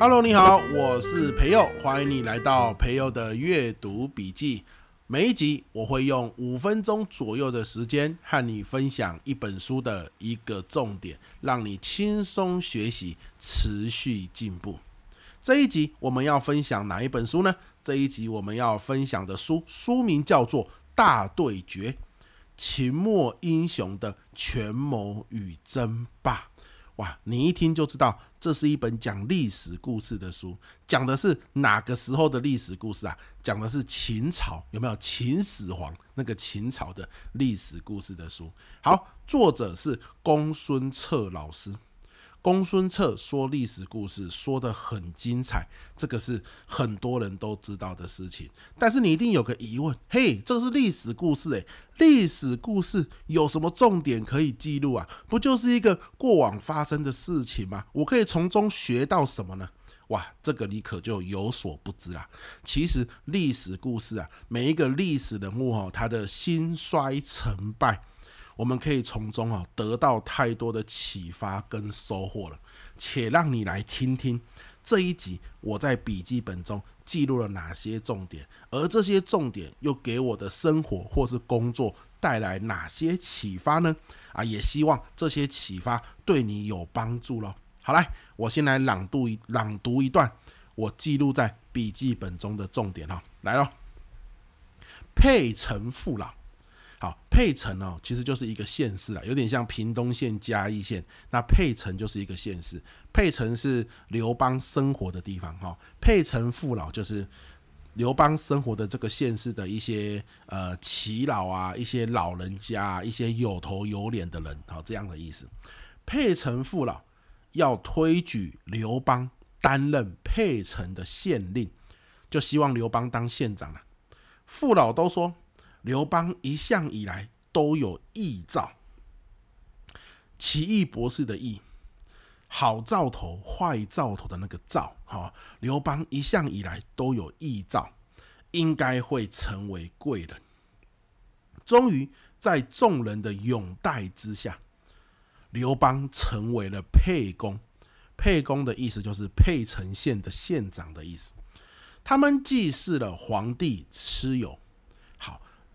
Hello，你好，我是培佑，欢迎你来到培佑的阅读笔记。每一集我会用五分钟左右的时间和你分享一本书的一个重点，让你轻松学习，持续进步。这一集我们要分享哪一本书呢？这一集我们要分享的书书名叫做《大对决：秦末英雄的权谋与争霸》。哇，你一听就知道，这是一本讲历史故事的书。讲的是哪个时候的历史故事啊？讲的是秦朝，有没有秦始皇那个秦朝的历史故事的书？好，作者是公孙策老师。公孙策说历史故事说得很精彩，这个是很多人都知道的事情。但是你一定有个疑问：嘿，这个是历史故事诶，历史故事有什么重点可以记录啊？不就是一个过往发生的事情吗？我可以从中学到什么呢？哇，这个你可就有所不知啦。其实历史故事啊，每一个历史人物哦，他的兴衰成败。我们可以从中啊得到太多的启发跟收获了，且让你来听听这一集我在笔记本中记录了哪些重点，而这些重点又给我的生活或是工作带来哪些启发呢？啊，也希望这些启发对你有帮助喽。好，来，我先来朗读一朗读一段我记录在笔记本中的重点哈，来喽，沛城父老。好，沛城哦，其实就是一个县市啊，有点像屏东县、嘉义县。那沛城就是一个县市，沛城是刘邦生活的地方哈。沛城父老就是刘邦生活的这个县市的一些呃耆老啊，一些老人家，一些有头有脸的人，好，这样的意思。沛城父老要推举刘邦担任沛城的县令，就希望刘邦当县长了。父老都说。刘邦一向以来都有异兆，奇异博士的异，好兆头、坏兆头的那个兆，哈，刘邦一向以来都有异兆，应该会成为贵人。终于在众人的拥戴之下，刘邦成为了沛公。沛公的意思就是沛城县的县长的意思。他们祭祀了皇帝蚩尤。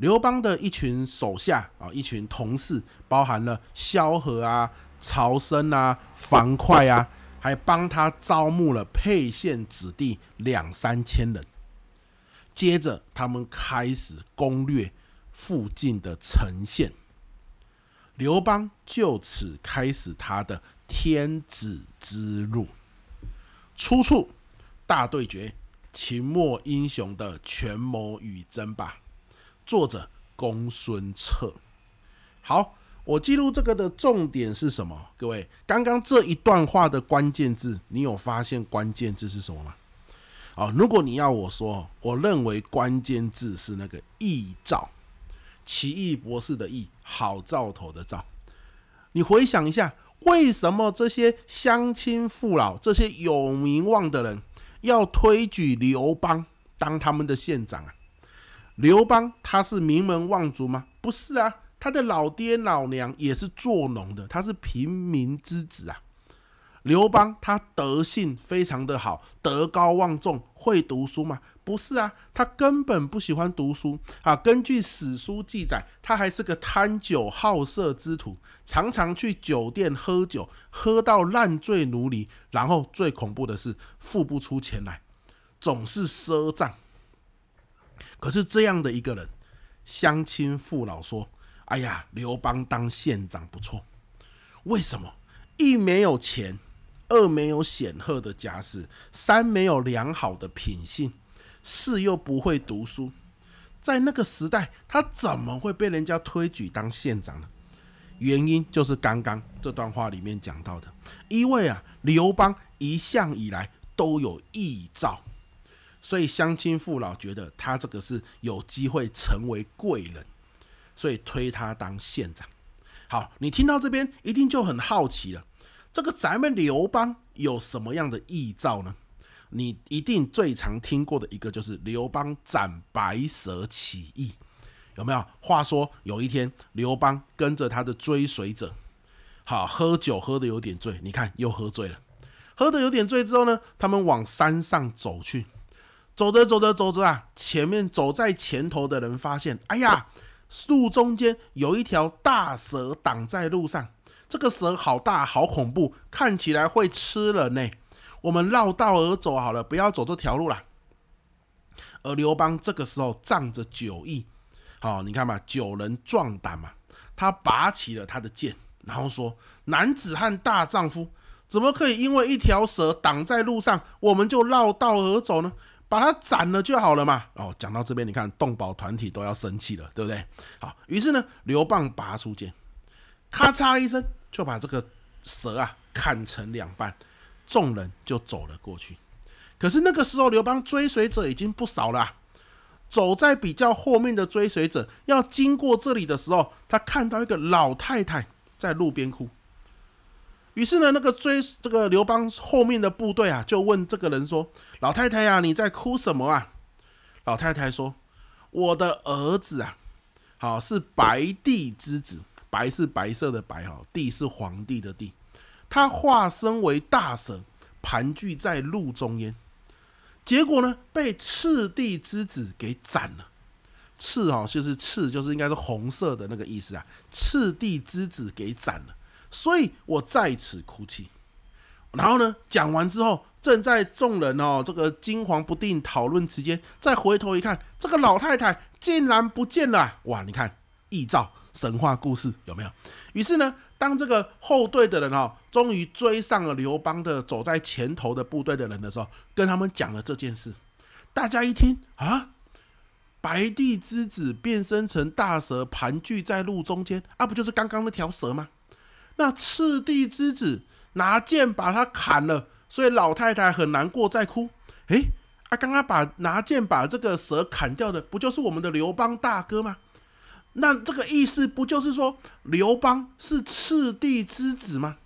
刘邦的一群手下啊，一群同事，包含了萧何啊、曹参啊、樊哙啊，还帮他招募了沛县子弟两三千人。接着，他们开始攻略附近的城县。刘邦就此开始他的天子之路。出处：大对决，秦末英雄的权谋与争霸。作者公孙策。好，我记录这个的重点是什么？各位，刚刚这一段话的关键字，你有发现关键字是什么吗？啊，如果你要我说，我认为关键字是那个异兆，奇异博士的异，好兆头的兆。你回想一下，为什么这些乡亲父老、这些有名望的人要推举刘邦当他们的县长啊？刘邦他是名门望族吗？不是啊，他的老爹老娘也是做农的，他是平民之子啊。刘邦他德性非常的好，德高望重，会读书吗？不是啊，他根本不喜欢读书啊。根据史书记载，他还是个贪酒好色之徒，常常去酒店喝酒，喝到烂醉如泥，然后最恐怖的是付不出钱来，总是赊账。可是这样的一个人，乡亲父老说：“哎呀，刘邦当县长不错。为什么？一没有钱，二没有显赫的家世，三没有良好的品性，四又不会读书。在那个时代，他怎么会被人家推举当县长呢？原因就是刚刚这段话里面讲到的，因为啊，刘邦一向以来都有异兆。”所以乡亲父老觉得他这个是有机会成为贵人，所以推他当县长。好，你听到这边一定就很好奇了，这个咱们刘邦有什么样的异兆呢？你一定最常听过的一个就是刘邦斩白蛇起义，有没有？话说有一天，刘邦跟着他的追随者，好喝酒喝得有点醉，你看又喝醉了。喝得有点醉之后呢，他们往山上走去。走着走着走着啊，前面走在前头的人发现，哎呀，路中间有一条大蛇挡在路上。这个蛇好大，好恐怖，看起来会吃人呢。我们绕道而走好了，不要走这条路了。而刘邦这个时候仗着酒意，好，你看嘛，酒人壮胆嘛。他拔起了他的剑，然后说：“男子汉大丈夫，怎么可以因为一条蛇挡在路上，我们就绕道而走呢？”把他斩了就好了嘛。哦，讲到这边，你看动保团体都要生气了，对不对？好，于是呢，刘邦拔出剑，咔嚓一声就把这个蛇啊砍成两半，众人就走了过去。可是那个时候，刘邦追随者已经不少了。走在比较后面的追随者要经过这里的时候，他看到一个老太太在路边哭。于是呢，那个追这个刘邦后面的部队啊，就问这个人说：“老太太呀、啊，你在哭什么啊？”老太太说：“我的儿子啊，好是白帝之子，白是白色的白哈，帝是皇帝的帝，他化身为大蛇，盘踞在路中间，结果呢，被赤帝之子给斩了。赤哈就是赤，就是应该是红色的那个意思啊，赤帝之子给斩了。”所以我在此哭泣。然后呢，讲完之后，正在众人哦这个惊惶不定讨论之间，再回头一看，这个老太太竟然不见了！哇，你看异兆神话故事有没有？于是呢，当这个后队的人哦，终于追上了刘邦的走在前头的部队的人的时候，跟他们讲了这件事。大家一听啊，白帝之子变身成大蛇，盘踞在路中间，啊，不就是刚刚那条蛇吗？那赤帝之子拿剑把他砍了，所以老太太很难过，在哭。诶，啊，刚刚把拿剑把这个蛇砍掉的，不就是我们的刘邦大哥吗？那这个意思不就是说刘邦是赤帝之子吗？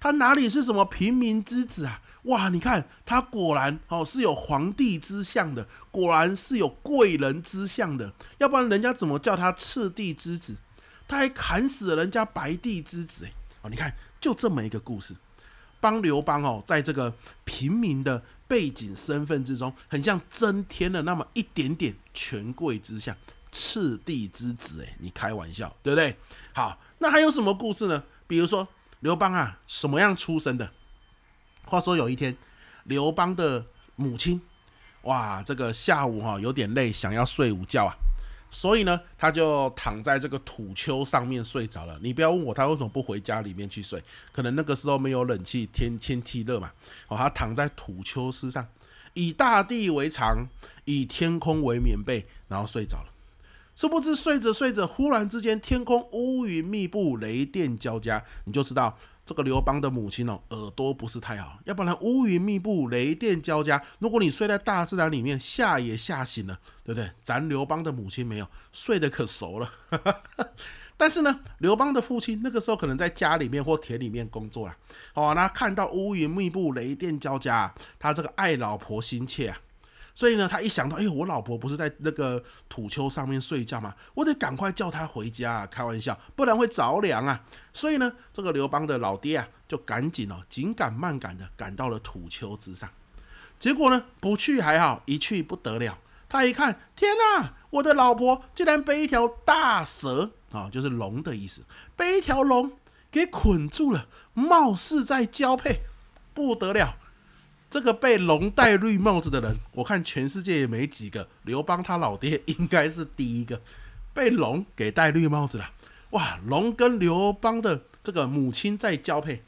他哪里是什么平民之子啊？哇，你看他果然哦是有皇帝之相的，果然是有贵人之相的，要不然人家怎么叫他赤帝之子？他还砍死了人家白帝之子，诶。哦，你看，就这么一个故事，帮刘邦哦，在这个平民的背景身份之中，很像增添了那么一点点权贵之相，赤帝之子，哎，你开玩笑，对不对？好，那还有什么故事呢？比如说刘邦啊，什么样出生的？话说有一天，刘邦的母亲，哇，这个下午哈有点累，想要睡午觉啊。所以呢，他就躺在这个土丘上面睡着了。你不要问我他为什么不回家里面去睡，可能那个时候没有冷气，天天气热嘛。哦，他躺在土丘之上，以大地为床，以天空为棉被，然后睡着了。殊不知睡着睡着，忽然之间天空乌云密布，雷电交加，你就知道。这个刘邦的母亲哦，耳朵不是太好，要不然乌云密布，雷电交加。如果你睡在大自然里面，吓也吓醒了，对不对？咱刘邦的母亲没有睡得可熟了，但是呢，刘邦的父亲那个时候可能在家里面或田里面工作了。哦，那看到乌云密布，雷电交加，他这个爱老婆心切啊。所以呢，他一想到，哎呦，我老婆不是在那个土丘上面睡觉吗？我得赶快叫她回家啊！开玩笑，不然会着凉啊！所以呢，这个刘邦的老爹啊，就赶紧哦，紧赶慢赶的赶到了土丘之上。结果呢，不去还好，一去不得了。他一看，天哪，我的老婆竟然被一条大蛇啊，就是龙的意思，被一条龙给捆住了，貌似在交配，不得了。这个被龙戴绿帽子的人，我看全世界也没几个。刘邦他老爹应该是第一个被龙给戴绿帽子了。哇，龙跟刘邦的这个母亲在交配，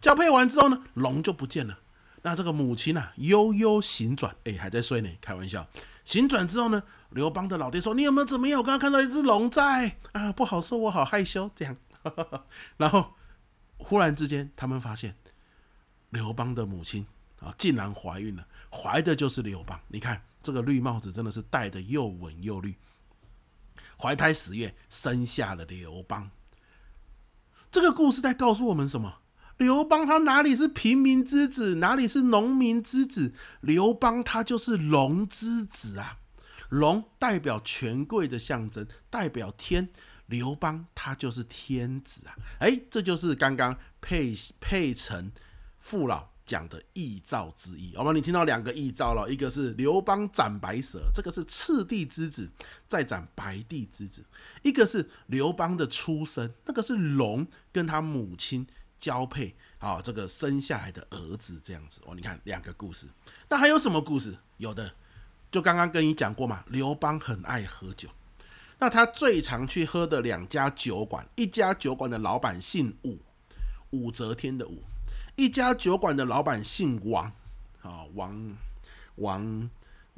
交配完之后呢，龙就不见了。那这个母亲啊，悠悠醒转，哎，还在睡呢，开玩笑。醒转之后呢，刘邦的老爹说：“你有没有怎么样？我刚刚看到一只龙在啊，不好说，我好害羞。”这样，然后忽然之间，他们发现刘邦的母亲。啊，竟然怀孕了，怀的就是刘邦。你看这个绿帽子真的是戴的又稳又绿。怀胎十月，生下了刘邦。这个故事在告诉我们什么？刘邦他哪里是平民之子，哪里是农民之子？刘邦他就是龙之子啊！龙代表权贵的象征，代表天。刘邦他就是天子啊！哎，这就是刚刚沛沛城父老讲的异兆之一。好吧，你听到两个异兆了，一个是刘邦斩白蛇，这个是赤帝之子再斩白帝之子；一个是刘邦的出生，那个是龙跟他母亲交配，啊，这个生下来的儿子这样子。哦，你看两个故事，那还有什么故事？有的，就刚刚跟你讲过嘛，刘邦很爱喝酒。那他最常去喝的两家酒馆，一家酒馆的老板姓武，武则天的武；一家酒馆的老板姓王，啊，王王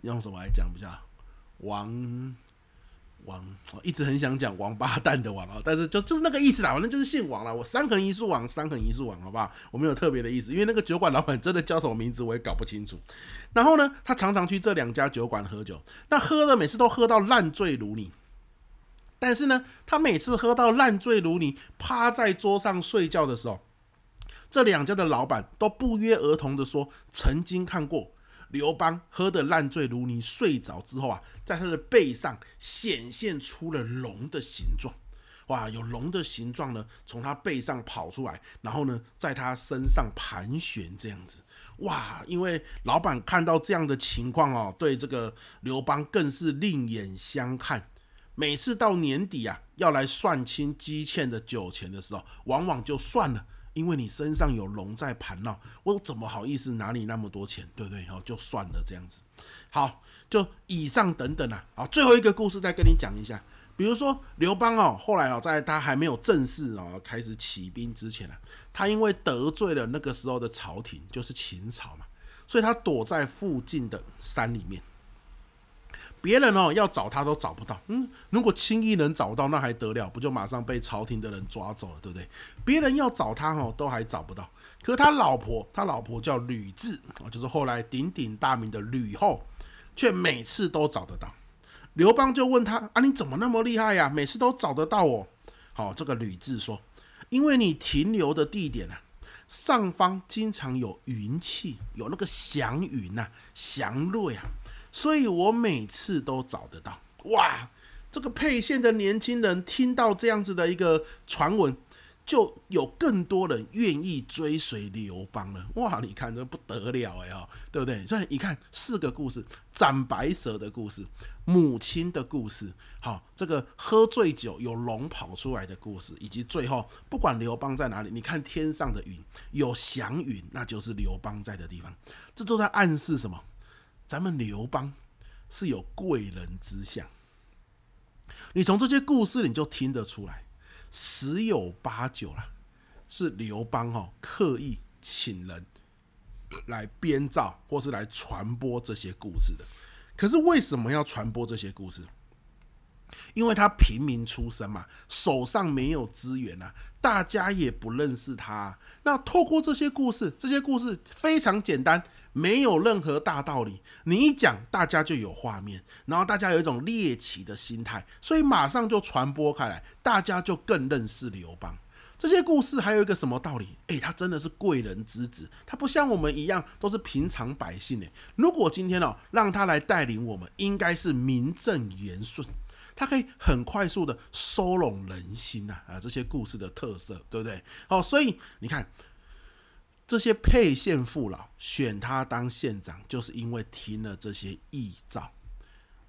用什么来讲比较王王，我一直很想讲王八蛋的王啊，但是就就是那个意思啦，反正就是姓王啦。我三横一竖王，三横一竖王，好不好？我没有特别的意思，因为那个酒馆老板真的叫什么名字我也搞不清楚。然后呢，他常常去这两家酒馆喝酒，那喝的每次都喝到烂醉如泥。但是呢，他每次喝到烂醉如泥，趴在桌上睡觉的时候，这两家的老板都不约而同的说，曾经看过刘邦喝得烂醉如泥，睡着之后啊，在他的背上显现出了龙的形状，哇，有龙的形状呢，从他背上跑出来，然后呢，在他身上盘旋这样子，哇，因为老板看到这样的情况哦，对这个刘邦更是另眼相看。每次到年底啊，要来算清积欠的酒钱的时候，往往就算了，因为你身上有龙在盘绕，我怎么好意思拿你那么多钱，对不对？哦就算了这样子。好，就以上等等啊，好，最后一个故事再跟你讲一下。比如说刘邦哦，后来哦，在他还没有正式哦开始起兵之前啊，他因为得罪了那个时候的朝廷，就是秦朝嘛，所以他躲在附近的山里面。别人哦要找他都找不到，嗯，如果轻易能找到那还得了，不就马上被朝廷的人抓走了，对不对？别人要找他哦都还找不到，可他老婆，他老婆叫吕雉啊，就是后来鼎鼎大名的吕后，却每次都找得到。刘邦就问他啊，你怎么那么厉害呀？每次都找得到哦。好，这个吕雉说，因为你停留的地点啊，上方经常有云气，有那个祥云呐，祥瑞啊。所以我每次都找得到哇！这个沛县的年轻人听到这样子的一个传闻，就有更多人愿意追随刘邦了哇！你看这不得了哎哦，对不对？所以你看四个故事：斩白蛇的故事、母亲的故事，好，这个喝醉酒有龙跑出来的故事，以及最后不管刘邦在哪里，你看天上的云有祥云，那就是刘邦在的地方。这都在暗示什么？咱们刘邦是有贵人之相，你从这些故事你就听得出来，十有八九啦，是刘邦哦刻意请人来编造或是来传播这些故事的。可是为什么要传播这些故事？因为他平民出身嘛，手上没有资源啊，大家也不认识他。那透过这些故事，这些故事非常简单。没有任何大道理，你一讲，大家就有画面，然后大家有一种猎奇的心态，所以马上就传播开来，大家就更认识刘邦。这些故事还有一个什么道理？诶，他真的是贵人之子，他不像我们一样都是平常百姓诶。如果今天哦，让他来带领我们，应该是名正言顺，他可以很快速的收拢人心呐啊，啊，这些故事的特色，对不对？好，所以你看。这些沛县父老选他当县长，就是因为听了这些异兆。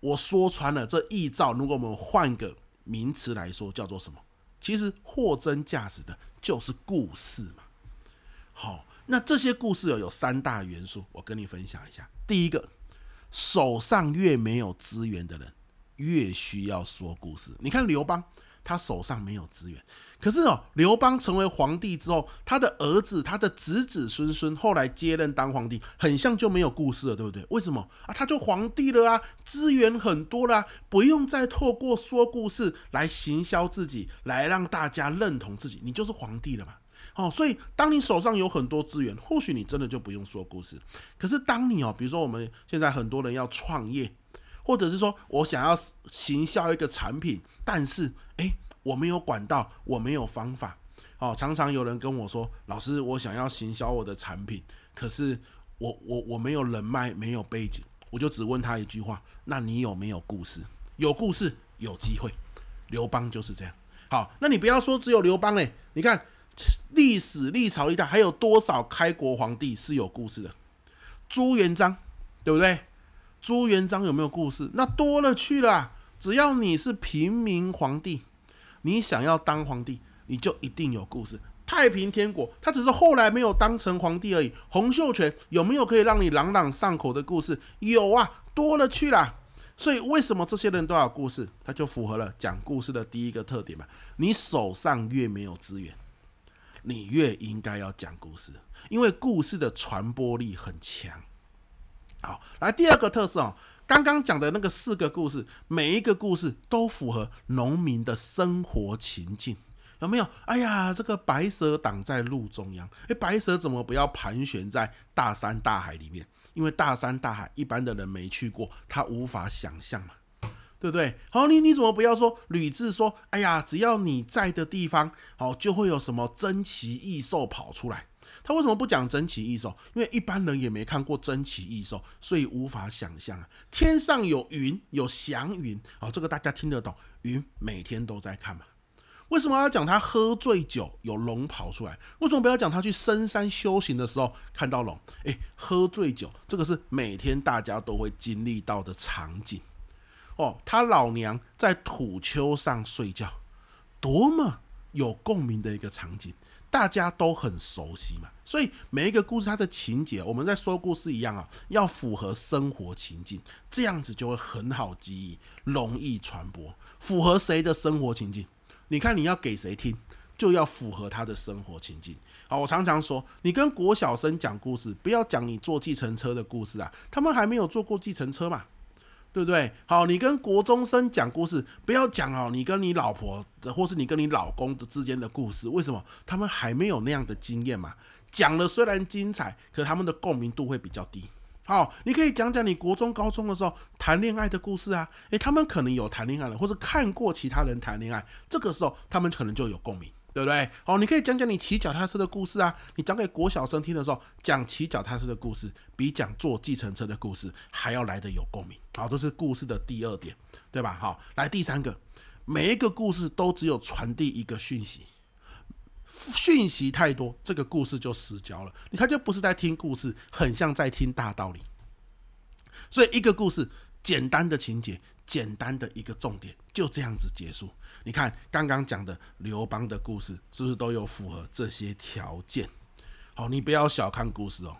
我说穿了，这异兆，如果我们换个名词来说，叫做什么？其实货真价实的，就是故事嘛。好，那这些故事有有三大元素，我跟你分享一下。第一个，手上越没有资源的人，越需要说故事。你看刘邦。他手上没有资源，可是哦，刘邦成为皇帝之后，他的儿子、他的子子孙孙后来接任当皇帝，很像就没有故事了，对不对？为什么啊？他就皇帝了啊，资源很多啦，不用再透过说故事来行销自己，来让大家认同自己，你就是皇帝了嘛。哦，所以当你手上有很多资源，或许你真的就不用说故事。可是当你哦，比如说我们现在很多人要创业。或者是说我想要行销一个产品，但是诶，我没有管道，我没有方法。哦，常常有人跟我说，老师，我想要行销我的产品，可是我我我没有人脉，没有背景，我就只问他一句话：那你有没有故事？有故事，有机会。刘邦就是这样。好，那你不要说只有刘邦诶，你看历史历朝历代还有多少开国皇帝是有故事的？朱元璋，对不对？朱元璋有没有故事？那多了去了。只要你是平民皇帝，你想要当皇帝，你就一定有故事。太平天国，他只是后来没有当成皇帝而已。洪秀全有没有可以让你朗朗上口的故事？有啊，多了去了。所以为什么这些人都有故事？他就符合了讲故事的第一个特点嘛。你手上越没有资源，你越应该要讲故事，因为故事的传播力很强。好，来第二个特色哦，刚刚讲的那个四个故事，每一个故事都符合农民的生活情境。有没有？哎呀，这个白蛇挡在路中央。哎，白蛇怎么不要盘旋在大山大海里面？因为大山大海，一般的人没去过，他无法想象嘛，对不对？好，你你怎么不要说吕雉说？哎呀，只要你在的地方，好，就会有什么珍奇异兽跑出来。他为什么不讲珍奇异兽？因为一般人也没看过珍奇异兽，所以无法想象啊。天上有云，有祥云，好，这个大家听得懂。云每天都在看嘛。为什么要讲他喝醉酒有龙跑出来？为什么不要讲他去深山修行的时候看到龙？诶，喝醉酒这个是每天大家都会经历到的场景哦。他老娘在土丘上睡觉，多么有共鸣的一个场景，大家都很熟悉嘛。所以每一个故事它的情节，我们在说故事一样啊，要符合生活情境，这样子就会很好记忆，容易传播。符合谁的生活情境？你看，你要给谁听，就要符合他的生活情境。好，我常常说，你跟国小生讲故事，不要讲你坐计程车的故事啊，他们还没有坐过计程车嘛，对不对？好，你跟国中生讲故事，不要讲哦，你跟你老婆的，或是你跟你老公的之间的故事，为什么？他们还没有那样的经验嘛。讲了虽然精彩，可他们的共鸣度会比较低。好，你可以讲讲你国中、高中的时候谈恋爱的故事啊。诶，他们可能有谈恋爱了，或者看过其他人谈恋爱，这个时候他们可能就有共鸣，对不对？好，你可以讲讲你骑脚踏车的故事啊。你讲给国小生听的时候，讲骑脚踏车的故事，比讲坐计程车的故事还要来得有共鸣。好，这是故事的第二点，对吧？好，来第三个，每一个故事都只有传递一个讯息。讯息太多，这个故事就失焦了。你看，就不是在听故事，很像在听大道理。所以，一个故事简单的情节，简单的一个重点，就这样子结束。你看，刚刚讲的刘邦的故事，是不是都有符合这些条件？好，你不要小看故事哦。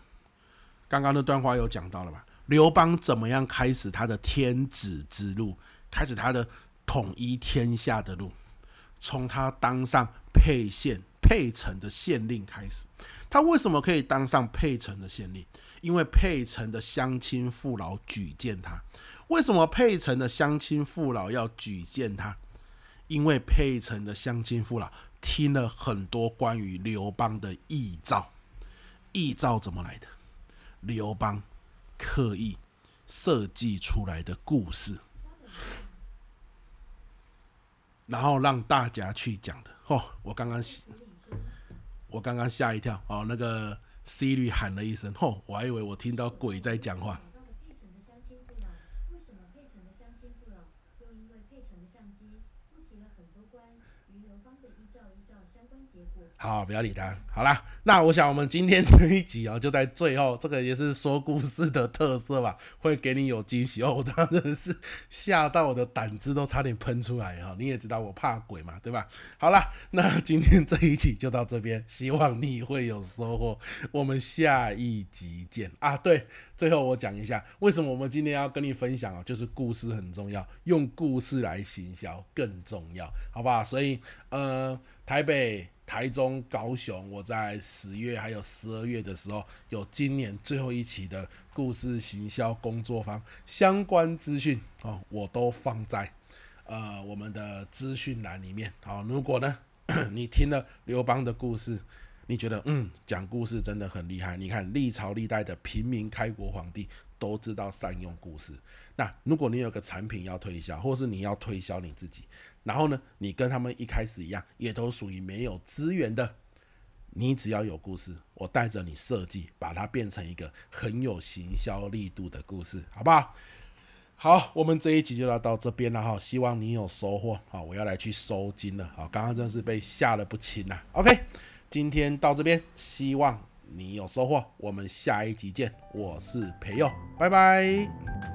刚刚那段话有讲到了吧？刘邦怎么样开始他的天子之路，开始他的统一天下的路？从他当上沛县。沛城的县令开始，他为什么可以当上沛城的县令？因为沛城的乡亲父老举荐他。为什么沛城的乡亲父老要举荐他？因为沛城的乡亲父老听了很多关于刘邦的遗诏。遗诏怎么来的？刘邦刻意设计出来的故事，然后让大家去讲的。哦，我刚刚。我刚刚吓一跳哦，那个 Siri 喊了一声，吼、哦，我还以为我听到鬼在讲话。好，不要理他。好啦，那我想我们今天 这一集哦，就在最后，这个也是说故事的特色吧，会给你有惊喜哦。我当时是吓到我的胆汁都差点喷出来哈。你也知道我怕鬼嘛，对吧？好啦，那今天这一集就到这边，希望你会有收获。我们下一集见啊！对，最后我讲一下，为什么我们今天要跟你分享啊？就是故事很重要，用故事来行销更重要，好不好？所以呃，台北。台中、高雄，我在十月还有十二月的时候，有今年最后一期的故事行销工作坊相关资讯哦，我都放在呃我们的资讯栏里面。好，如果呢 你听了刘邦的故事，你觉得嗯讲故事真的很厉害，你看历朝历代的平民开国皇帝都知道善用故事。那如果你有个产品要推销，或是你要推销你自己。然后呢，你跟他们一开始一样，也都属于没有资源的。你只要有故事，我带着你设计，把它变成一个很有行销力度的故事，好不好？好，我们这一集就要到这边了哈，希望你有收获。好，我要来去收金了。好，刚刚真是被吓得不轻呐。OK。今天到这边，希望你有收获。我们下一集见，我是培佑，拜拜。